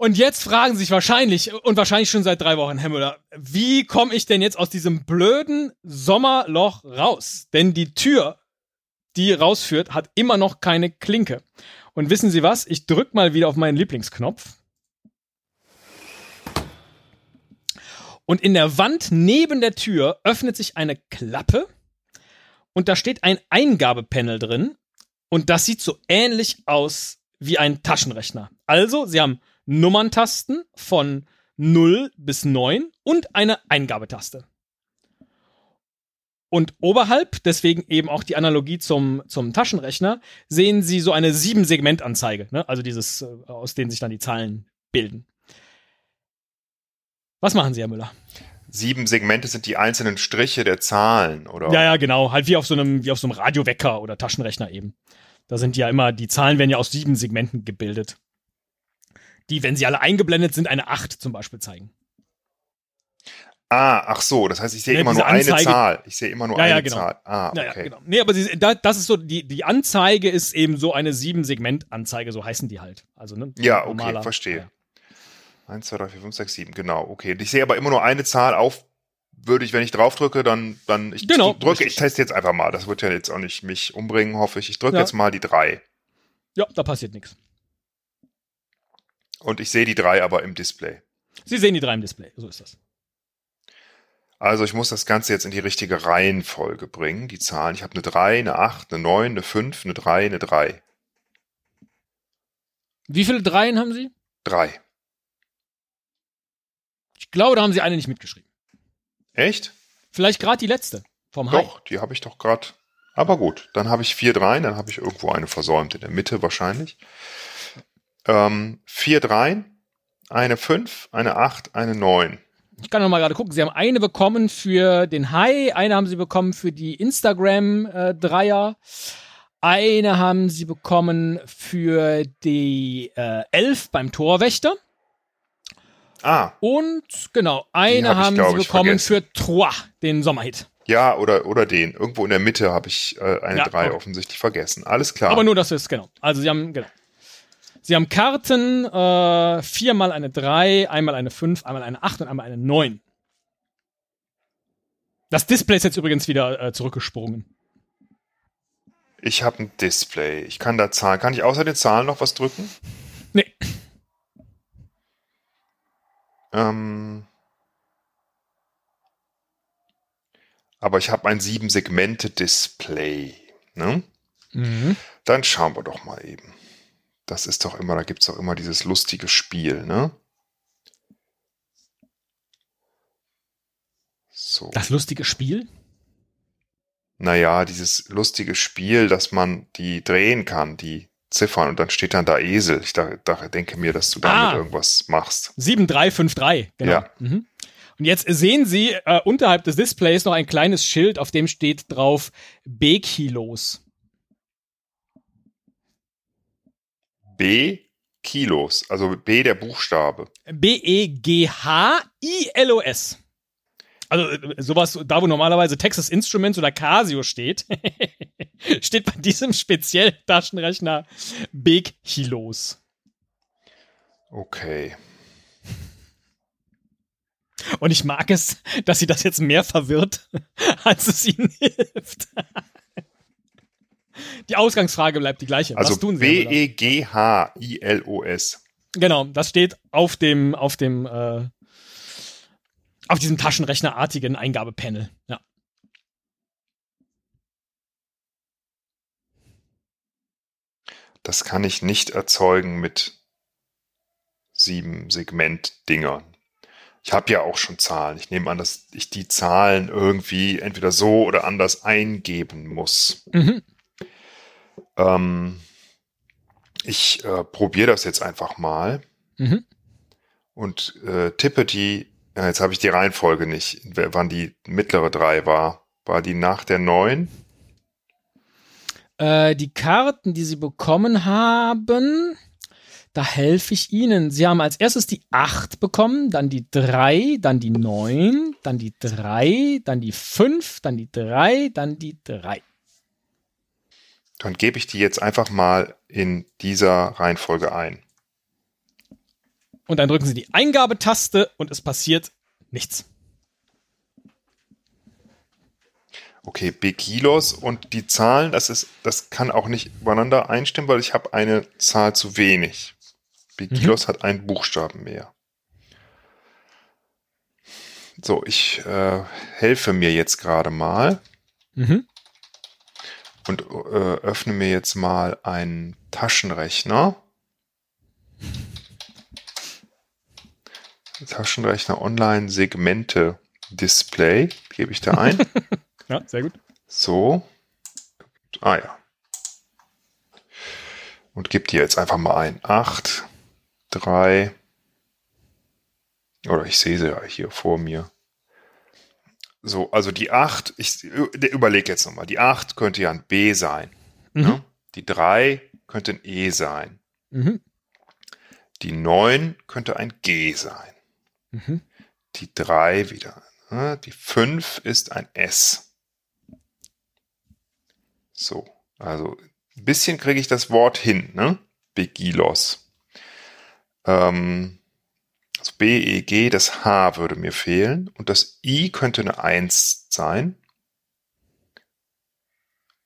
Speaker 1: Und jetzt fragen sich wahrscheinlich, und wahrscheinlich schon seit drei Wochen, Herr Müller, wie komme ich denn jetzt aus diesem blöden Sommerloch raus? Denn die Tür, die rausführt, hat immer noch keine Klinke. Und wissen Sie was? Ich drück mal wieder auf meinen Lieblingsknopf. Und in der Wand neben der Tür öffnet sich eine Klappe und da steht ein Eingabepanel drin und das sieht so ähnlich aus wie ein Taschenrechner. Also, Sie haben Nummerntasten von 0 bis 9 und eine Eingabetaste. Und oberhalb, deswegen eben auch die Analogie zum, zum Taschenrechner, sehen Sie so eine Sieben-Segment-Anzeige. Ne? Also dieses, äh, aus denen sich dann die Zahlen bilden. Was machen Sie, Herr Müller?
Speaker 2: Sieben Segmente sind die einzelnen Striche der Zahlen, oder?
Speaker 1: Ja, ja, genau. Halt wie auf so einem, wie auf so einem Radiowecker oder Taschenrechner eben. Da sind ja immer, die Zahlen werden ja aus sieben Segmenten gebildet. Die, wenn sie alle eingeblendet sind, eine 8 zum Beispiel zeigen.
Speaker 2: Ah, ach so, das heißt, ich sehe nee, immer nur Anzeige, eine Zahl. Ich sehe immer nur
Speaker 1: ja,
Speaker 2: eine
Speaker 1: ja, genau.
Speaker 2: Zahl.
Speaker 1: Ah, okay. Ja, genau. Nee, aber sie, da, das ist so, die, die Anzeige ist eben so eine Sieben-Segment-Anzeige, so heißen die halt. Also, ne?
Speaker 2: Ja, okay, verstehe. Ja. 1, 2, 3, 4, 5, 6, 7, genau, okay. Ich sehe aber immer nur eine Zahl auf, würde ich, wenn ich drauf drücke, dann, dann, ich
Speaker 1: genau,
Speaker 2: drücke, ich teste jetzt einfach mal. Das wird ja jetzt auch nicht mich umbringen, hoffe ich. Ich drücke ja. jetzt mal die 3.
Speaker 1: Ja, da passiert nichts.
Speaker 2: Und ich sehe die 3 aber im Display.
Speaker 1: Sie sehen die 3 im Display, so ist das.
Speaker 2: Also ich muss das Ganze jetzt in die richtige Reihenfolge bringen, die Zahlen. Ich habe eine 3, eine 8, eine 9, eine 5, eine 3, eine 3.
Speaker 1: Wie viele Dreien haben Sie?
Speaker 2: Drei.
Speaker 1: Ich glaube, da haben Sie eine nicht mitgeschrieben.
Speaker 2: Echt?
Speaker 1: Vielleicht gerade die letzte vom
Speaker 2: High. Doch, die habe ich doch gerade. Aber gut, dann habe ich vier Dreien, dann habe ich irgendwo eine versäumt, in der Mitte wahrscheinlich. Ähm, vier Dreien, eine 5, eine 8, eine 9.
Speaker 1: Ich kann noch mal gerade gucken. Sie haben eine bekommen für den High, eine haben Sie bekommen für die Instagram-Dreier, eine haben Sie bekommen für die äh, Elf beim Torwächter.
Speaker 2: Ah.
Speaker 1: Und genau, eine hab haben ich, Sie bekommen für Trois, den Sommerhit.
Speaker 2: Ja, oder, oder den. Irgendwo in der Mitte habe ich äh, eine ja, 3 okay. offensichtlich vergessen. Alles klar.
Speaker 1: Aber nur, dass es, genau. Also Sie haben, genau. Sie haben Karten, äh, viermal eine 3, einmal eine 5, einmal eine 8 und einmal eine 9. Das Display ist jetzt übrigens wieder äh, zurückgesprungen.
Speaker 2: Ich habe ein Display. Ich kann da Zahlen. Kann ich außer den Zahlen noch was drücken?
Speaker 1: Nee.
Speaker 2: Ähm, aber ich habe ein sieben Segmente Display. Ne? Mhm. Dann schauen wir doch mal eben. Das ist doch immer, da gibt es doch immer dieses lustige Spiel, ne?
Speaker 1: So. Das lustige Spiel?
Speaker 2: Naja, dieses lustige Spiel, dass man die drehen kann, die Ziffern, und dann steht dann da Esel. Ich da, da denke mir, dass du damit ah, irgendwas machst.
Speaker 1: 7353, genau. Ja. Mhm. Und jetzt sehen Sie äh, unterhalb des Displays noch ein kleines Schild, auf dem steht drauf B-Kilos.
Speaker 2: B Kilos, also B der Buchstabe.
Speaker 1: B-E-G-H-I-L-O-S. Also äh, sowas, da wo normalerweise Texas Instruments oder Casio steht, steht bei diesem speziellen Taschenrechner Big Kilos.
Speaker 2: Okay.
Speaker 1: Und ich mag es, dass sie das jetzt mehr verwirrt, als es ihnen hilft. Die Ausgangsfrage bleibt die gleiche.
Speaker 2: Also B-E-G-H-I-L-O-S.
Speaker 1: Genau, das steht auf dem, auf dem, äh, auf diesem Taschenrechnerartigen Eingabepanel. Ja.
Speaker 2: Das kann ich nicht erzeugen mit sieben Segment-Dingern. Ich habe ja auch schon Zahlen. Ich nehme an, dass ich die Zahlen irgendwie entweder so oder anders eingeben muss. Mhm. Ähm, ich äh, probiere das jetzt einfach mal mhm. und äh, tippe die, ja, jetzt habe ich die Reihenfolge nicht, wann die mittlere drei war. War die nach der neun?
Speaker 1: Äh, die Karten, die Sie bekommen haben, da helfe ich Ihnen. Sie haben als erstes die 8 bekommen, dann die 3, dann die 9, dann die 3, dann die 5, dann die 3, dann die 3.
Speaker 2: Dann gebe ich die jetzt einfach mal in dieser Reihenfolge ein.
Speaker 1: Und dann drücken Sie die Eingabetaste und es passiert nichts.
Speaker 2: Okay, B Kilos und die Zahlen, das ist, das kann auch nicht übereinander einstimmen, weil ich habe eine Zahl zu wenig. B Kilos mhm. hat einen Buchstaben mehr. So, ich äh, helfe mir jetzt gerade mal. Mhm und äh, öffne mir jetzt mal einen Taschenrechner. Taschenrechner Online Segmente Display gebe ich da ein.
Speaker 1: ja, sehr gut.
Speaker 2: So. Ah ja. Und gebe dir jetzt einfach mal ein 8, 3, oder ich sehe sie ja hier vor mir. So, also die 8, ich überlege jetzt nochmal, die 8 könnte ja ein B sein. Mhm. Ne? Die 3 könnte ein E sein. Mhm. Die 9 könnte ein G sein. Mhm. Die 3 wieder Die 5 ist ein S. So, also ein bisschen kriege ich das Wort hin, ne? Begilos. Ähm, also B, E, G, das H würde mir fehlen und das I könnte eine 1 sein.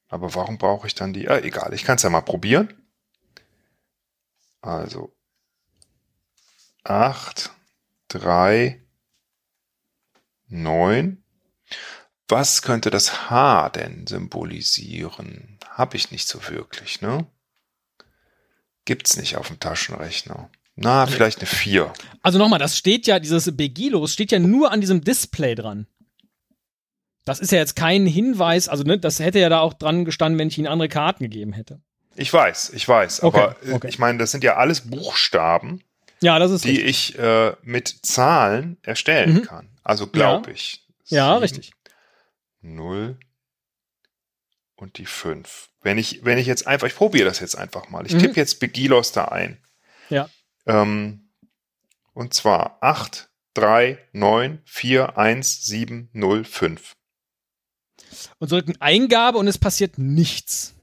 Speaker 2: Aber warum brauche ich dann die? Ah, egal, ich kann es ja mal probieren. Also 8, 3, 9. Was könnte das H denn symbolisieren? Habe ich nicht so wirklich, ne? Gibt's nicht auf dem Taschenrechner. Na, vielleicht eine 4.
Speaker 1: Also nochmal, das steht ja, dieses Begilos steht ja nur an diesem Display dran. Das ist ja jetzt kein Hinweis, also ne, das hätte ja da auch dran gestanden, wenn ich Ihnen andere Karten gegeben hätte.
Speaker 2: Ich weiß, ich weiß, okay, aber äh, okay. ich meine, das sind ja alles Buchstaben,
Speaker 1: ja, das ist
Speaker 2: die richtig. ich äh, mit Zahlen erstellen mhm. kann. Also glaube
Speaker 1: ja.
Speaker 2: ich.
Speaker 1: Ja, richtig.
Speaker 2: 0 und die 5. Wenn ich, wenn ich jetzt einfach, ich probiere das jetzt einfach mal. Ich
Speaker 1: Mhm.
Speaker 2: tippe jetzt Begilos da ein.
Speaker 1: Ja.
Speaker 2: Ähm, und zwar 8, 3, 9, 4, 1, 7, 0, 5.
Speaker 1: Und Sie drücken Eingabe und es passiert nichts.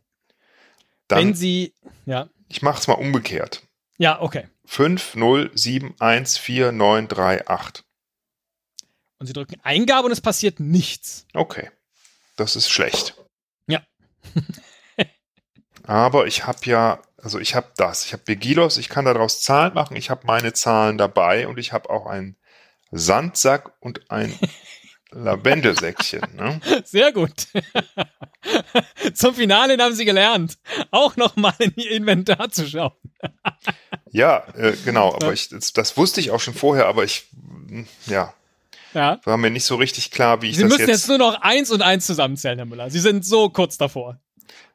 Speaker 2: Dann,
Speaker 1: Wenn Sie, ja,
Speaker 2: ich mache es mal umgekehrt.
Speaker 1: ja, okay.
Speaker 2: 5, 0, 7, 1, 4, 9, 3, 8.
Speaker 1: Und Sie drücken Eingabe und es passiert nichts.
Speaker 2: Okay. Das ist schlecht.
Speaker 1: Ja.
Speaker 2: Aber ich habe ja, also ich habe das. Ich habe Begilos, ich kann daraus Zahlen machen. Ich habe meine Zahlen dabei und ich habe auch einen Sandsack und ein Lavendelsäckchen. Ne?
Speaker 1: Sehr gut. Zum Finale haben Sie gelernt, auch nochmal in Ihr Inventar zu schauen.
Speaker 2: Ja, äh, genau. Aber ich, das, wusste ich auch schon vorher, aber ich, ja,
Speaker 1: Ja.
Speaker 2: war mir nicht so richtig klar, wie ich
Speaker 1: Sie
Speaker 2: das
Speaker 1: müssen
Speaker 2: jetzt.
Speaker 1: jetzt nur noch eins und eins zusammenzählen, Herr Müller. Sie sind so kurz davor,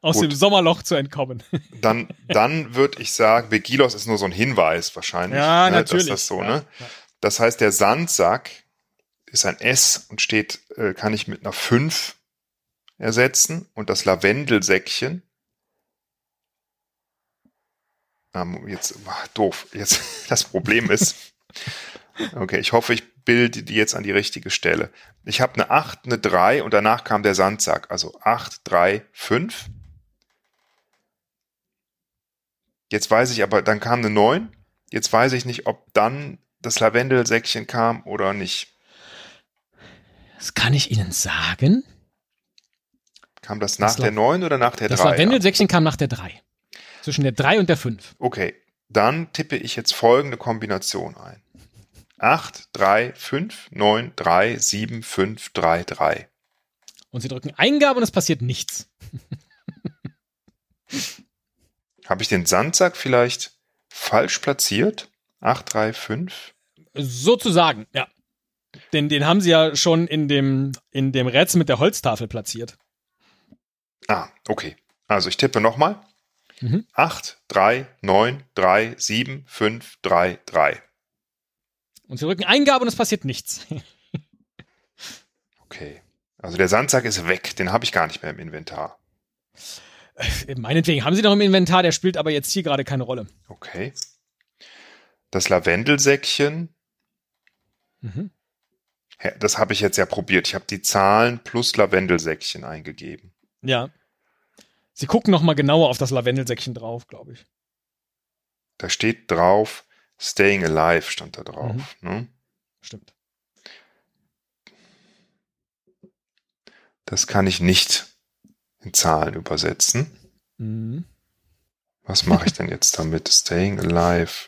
Speaker 1: aus
Speaker 2: Gut.
Speaker 1: dem Sommerloch zu entkommen.
Speaker 2: dann, dann würde ich sagen, Begilos ist nur so ein Hinweis wahrscheinlich.
Speaker 1: Ja,
Speaker 2: ne,
Speaker 1: natürlich.
Speaker 2: Das so,
Speaker 1: Ja,
Speaker 2: ne?
Speaker 1: ja.
Speaker 2: Das heißt, der Sandsack ist ein S und steht, äh, kann ich mit einer 5 ersetzen und das Lavendelsäckchen. Ähm, jetzt, ah, doof. Jetzt, das Problem ist, okay, ich hoffe, ich bilde die jetzt an die richtige Stelle. Ich habe eine 8, eine 3 und danach kam der Sandsack. Also 8, 3, 5. Jetzt weiß ich aber, dann kam eine 9. Jetzt weiß ich nicht, ob dann das Lavendelsäckchen kam oder nicht.
Speaker 1: Das kann ich Ihnen sagen.
Speaker 2: Kam das nach
Speaker 1: Das
Speaker 2: der 9 oder nach der
Speaker 1: Das
Speaker 2: 3?
Speaker 1: Lavendelsäckchen kam nach der 3. Zwischen der 3 und der 5.
Speaker 2: Okay, dann tippe ich jetzt folgende Kombination ein. 8, 3, 5, 9, 3, 7, 5, 3, 3.
Speaker 1: Und Sie drücken Eingabe und es passiert nichts.
Speaker 2: Habe ich den Sandsack vielleicht falsch platziert? 8, 3, 5?
Speaker 1: Sozusagen, ja. Den, den haben Sie ja schon in dem, in dem Rätsel mit der Holztafel platziert.
Speaker 2: Ah, okay. Also ich tippe nochmal.
Speaker 1: Mhm.
Speaker 2: 8, 3, 9, 3, 7, 5, 3, 3.
Speaker 1: Und Sie drücken Eingabe und es passiert nichts.
Speaker 2: Okay. Also der Sandsack ist weg. Den habe ich gar nicht mehr im Inventar.
Speaker 1: Meinetwegen haben Sie noch im Inventar, der spielt aber jetzt hier gerade keine Rolle.
Speaker 2: Okay. Das Lavendelsäckchen,
Speaker 1: Mhm.
Speaker 2: das habe ich jetzt ja probiert. Ich habe die Zahlen plus Lavendelsäckchen eingegeben.
Speaker 1: Ja. Sie gucken noch mal genauer auf das Lavendelsäckchen drauf, glaube ich.
Speaker 2: Da steht drauf, Staying Alive stand da drauf. Ne?
Speaker 1: Stimmt.
Speaker 2: Das kann ich nicht in Zahlen übersetzen.
Speaker 1: Mhm.
Speaker 2: Was mache ich denn jetzt damit? Staying Alive.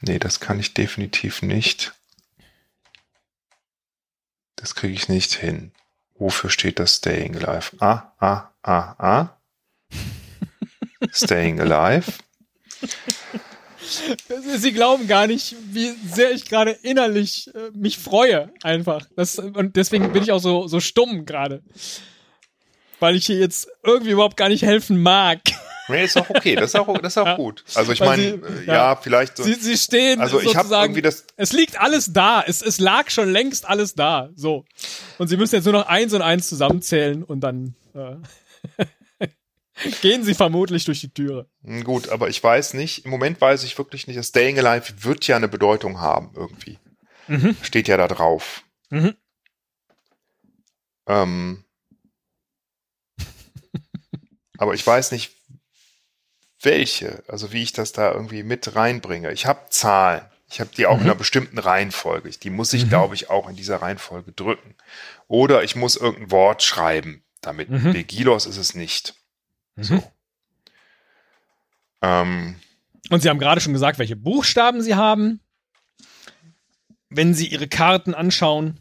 Speaker 2: Nee, das kann ich definitiv nicht. Das kriege ich nicht hin. Wofür steht das Staying Alive? Ah, ah, ah, ah. Staying Alive.
Speaker 1: Sie glauben gar nicht, wie sehr ich gerade innerlich äh, mich freue, einfach. Das, und deswegen bin ich auch so, so stumm gerade. Weil ich hier jetzt irgendwie überhaupt gar nicht helfen mag.
Speaker 2: Nee, ist auch okay. Das ist auch, das ist auch
Speaker 1: Ja.
Speaker 2: gut. Also ich meine, äh,
Speaker 1: ja.
Speaker 2: ja, vielleicht so.
Speaker 1: Sie, sie stehen
Speaker 2: Also ich habe
Speaker 1: sozusagen.
Speaker 2: irgendwie das.
Speaker 1: es liegt alles da. Es, es lag schon längst alles da. So. Und sie müssen jetzt nur noch eins und eins zusammenzählen und dann äh, gehen sie vermutlich durch die Türe.
Speaker 2: Hm, Gut, aber ich weiß nicht. Im Moment weiß ich wirklich nicht. Das Staying Alive wird ja eine Bedeutung haben irgendwie.
Speaker 1: Mhm.
Speaker 2: Steht ja da drauf.
Speaker 1: Mhm.
Speaker 2: Ähm, aber ich weiß nicht, welche, also wie ich das da irgendwie mit reinbringe. Ich habe Zahlen. Ich habe die auch mhm. in einer bestimmten Reihenfolge. Die muss ich, mhm. glaube ich, auch in dieser Reihenfolge drücken. Oder ich muss irgendein Wort schreiben damit. Mhm. Begilos ist es nicht. Mhm. So.
Speaker 1: Ähm, Und Sie haben gerade schon gesagt, welche Buchstaben Sie haben. Wenn Sie Ihre Karten anschauen.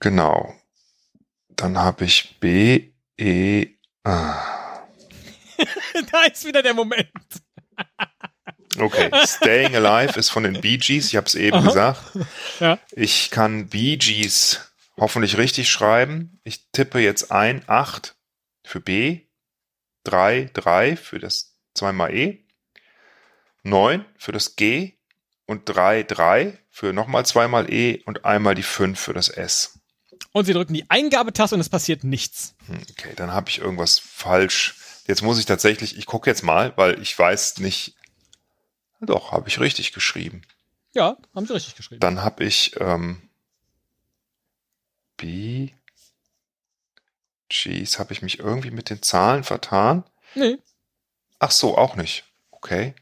Speaker 2: Genau. Dann habe ich B, E, A.
Speaker 1: da ist wieder der Moment.
Speaker 2: Okay, Staying Alive ist von den Bee Gees, ich habe es eben Aha. gesagt. Ja. Ich kann Bee Gees hoffentlich richtig schreiben. Ich tippe jetzt ein 8 für B, 3, 3 für das zweimal E, 9 für das G und 3, 3 für nochmal zweimal E und einmal die 5 für das S.
Speaker 1: Und Sie drücken die Eingabetaste und es passiert nichts.
Speaker 2: Hm, okay, dann habe ich irgendwas falsch. Jetzt muss ich tatsächlich, ich gucke jetzt mal, weil ich weiß nicht. Doch, habe ich richtig geschrieben.
Speaker 1: Ja, haben Sie richtig geschrieben.
Speaker 2: Dann habe ich ähm, B. Jeez, habe ich mich irgendwie mit den Zahlen vertan? Nee. Ach so, auch nicht. Okay.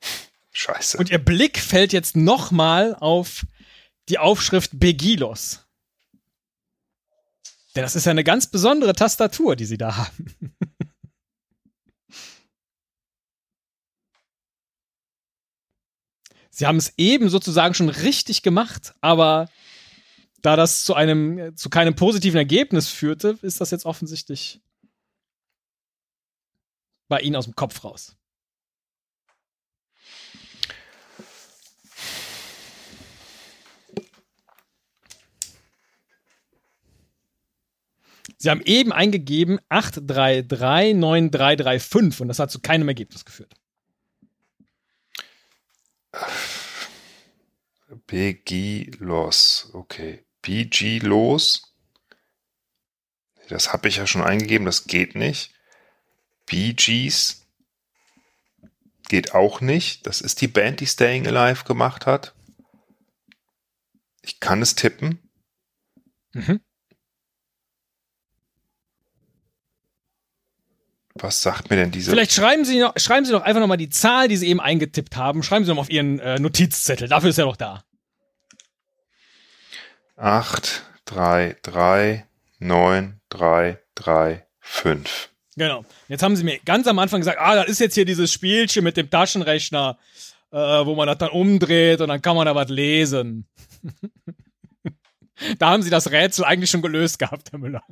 Speaker 2: Scheiße.
Speaker 1: Und Ihr Blick fällt jetzt nochmal auf die Aufschrift Begilos. Denn das ist ja eine ganz besondere Tastatur, die Sie da haben. Sie haben es eben sozusagen schon richtig gemacht, aber da das zu einem, zu keinem positiven Ergebnis führte, ist das jetzt offensichtlich bei Ihnen aus dem Kopf raus. Sie haben eben eingegeben 8339335 und das hat zu keinem Ergebnis geführt.
Speaker 2: BG los, okay. BG los. Das habe ich ja schon eingegeben, das geht nicht. BGs geht auch nicht. Das ist die Band, die Staying Alive gemacht hat. Ich kann es tippen. Mhm. Was sagt mir denn diese?
Speaker 1: Vielleicht schreiben Sie noch, schreiben Sie doch einfach nochmal die Zahl, die Sie eben eingetippt haben. Schreiben Sie doch mal auf Ihren äh, Notizzettel. Dafür ist er doch da.
Speaker 2: 8, 3, 3, 9, 3, 3, 5.
Speaker 1: Genau. Jetzt haben Sie mir ganz am Anfang gesagt, ah, das ist jetzt hier dieses Spielchen mit dem Taschenrechner, äh, wo man das dann umdreht und dann kann man da was lesen. da haben Sie das Rätsel eigentlich schon gelöst gehabt, Herr Müller.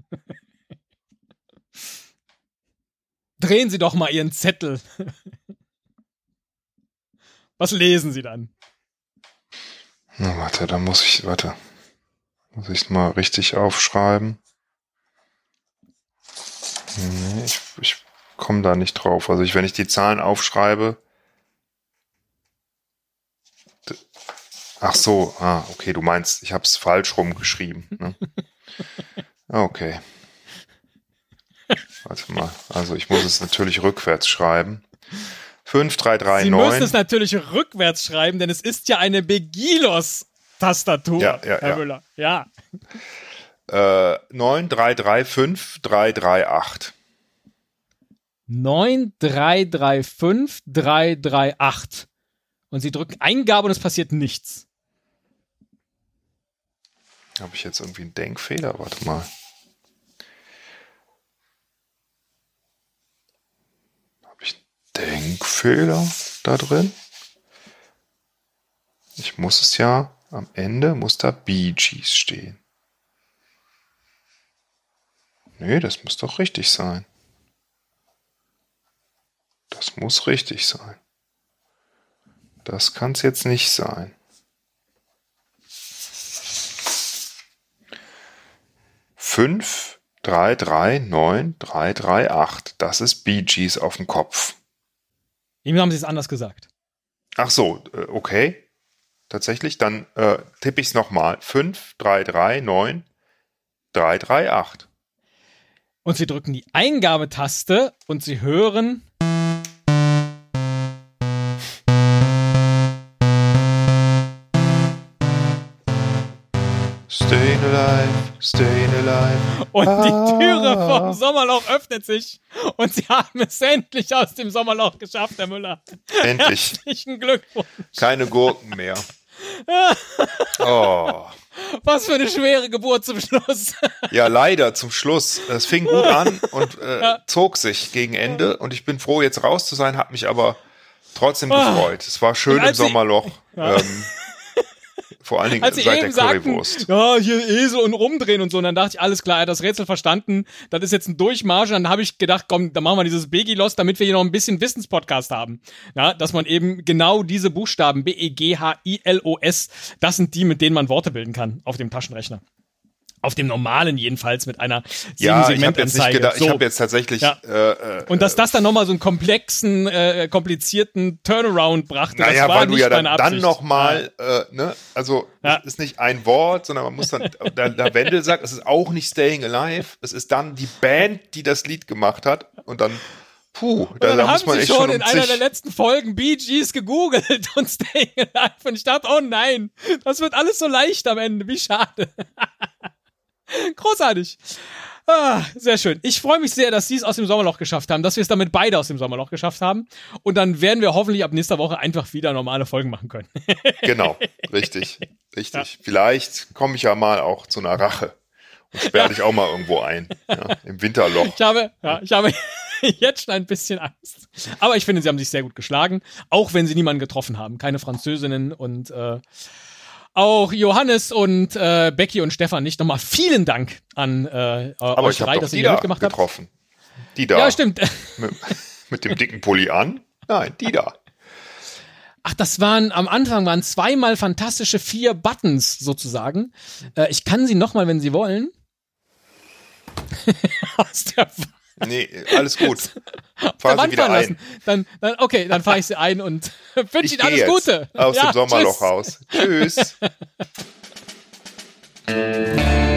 Speaker 1: Drehen Sie doch mal Ihren Zettel. Was lesen Sie dann?
Speaker 2: Na, warte, da muss ich, warte. Muss ich mal richtig aufschreiben. Nee, ich, ich komme da nicht drauf. Also ich, wenn ich die Zahlen aufschreibe. Ach so, ah, okay, du meinst, ich habe es falsch rumgeschrieben. Ne? Okay. Warte mal. Also ich muss es natürlich rückwärts schreiben. 5339. Sie müssen
Speaker 1: es natürlich rückwärts schreiben, denn es ist ja eine Begilos-Tastatur, ja, ja, Herr ja. Müller. Ja.
Speaker 2: Äh, 9335338.
Speaker 1: 9335338. Und Sie drücken Eingabe und es passiert nichts.
Speaker 2: Habe ich jetzt irgendwie einen Denkfehler? Warte mal. Denkfehler da drin? Ich muss es ja, am Ende muss da Bee Gees stehen. Nee, das muss doch richtig sein. Das muss richtig sein. Das kann es jetzt nicht sein. Fünf, drei, drei, neun, drei, drei, acht. Das ist Bee Gees auf dem Kopf.
Speaker 1: Ihm haben sie es anders gesagt.
Speaker 2: Ach so, äh, okay. Tatsächlich, dann äh, tippe ich es nochmal. 5, 3, 3, 9, 3, 3, 8.
Speaker 1: Und Sie drücken die Eingabetaste und Sie hören.
Speaker 2: staying alive.
Speaker 1: Und ah. die Türe vom Sommerloch öffnet sich und sie haben es endlich aus dem Sommerloch geschafft, Herr Müller.
Speaker 2: Endlich.
Speaker 1: Herzlichen Glückwunsch.
Speaker 2: Keine Gurken mehr. Oh.
Speaker 1: Was für eine schwere Geburt zum Schluss.
Speaker 2: Ja, leider zum Schluss. Es fing gut an und äh, ja. zog sich gegen Ende und ich bin froh, jetzt raus zu sein, habe mich aber trotzdem ah. gefreut. Es war schön im Sommerloch. Ja. Ähm, vor allen Dingen
Speaker 1: Als seit der Currywurst. Sagten, ja, hier Esel und rumdrehen und so. Und dann dachte ich, alles klar, er hat das Rätsel verstanden. Das ist jetzt ein Durchmarsch. Und dann habe ich gedacht, komm, dann machen wir dieses Begi Lost, damit wir hier noch ein bisschen Wissenspodcast haben. Ja, dass man eben genau diese Buchstaben B-E-G-H-I-L-O-S, das sind die, mit denen man Worte bilden kann auf dem Taschenrechner auf dem normalen jedenfalls mit einer
Speaker 2: ja, ich habe jetzt gedacht, so. ich habe jetzt tatsächlich ja. äh,
Speaker 1: äh, und dass das dann nochmal so einen komplexen äh, komplizierten Turnaround brachte
Speaker 2: naja,
Speaker 1: das war
Speaker 2: weil
Speaker 1: nicht
Speaker 2: du ja dann, dann nochmal ja. äh, ne also ja. es ist nicht ein Wort sondern man muss dann der, der Wendel sagt es ist auch nicht Staying Alive es ist dann die Band die das Lied gemacht hat und dann Puh,
Speaker 1: da, da muss man echt schon, schon um in einer der letzten Folgen Bee Gees gegoogelt und Staying Alive und ich dachte, oh nein, das wird alles so leicht am Ende, wie schade. Großartig. Ah, sehr schön. Ich freue mich sehr, dass Sie es aus dem Sommerloch geschafft haben, dass wir es damit beide aus dem Sommerloch geschafft haben. Und dann werden wir hoffentlich ab nächster Woche einfach wieder normale Folgen machen können.
Speaker 2: genau, richtig, richtig. Ja. Vielleicht komme ich ja mal auch zu einer Rache und sperre ja. dich auch mal irgendwo ein, ja, im Winterloch.
Speaker 1: Ich habe, ja, ich habe jetzt schon ein bisschen Angst. Aber ich finde, Sie haben sich sehr gut geschlagen, auch wenn Sie niemanden getroffen haben. Keine Französinnen und äh, auch Johannes und äh, Becky und Stefan nicht. Nochmal vielen Dank an äh,
Speaker 2: Aber euch drei, dass ihr hier mitgemacht habt. getroffen. Die da.
Speaker 1: Ja, stimmt.
Speaker 2: Mit, mit dem dicken Pulli an? Nein, die da.
Speaker 1: Ach, das waren am Anfang waren zweimal fantastische vier Buttons sozusagen. Äh, ich kann sie nochmal, wenn Sie wollen.
Speaker 2: Aus der Nee, alles gut. Fahr sie wieder ein.
Speaker 1: Dann, dann, okay, dann fahre ich sie ein und wünsche Ihnen alles Gute.
Speaker 2: Aus ja, dem Sommerloch tschüss. raus. Tschüss.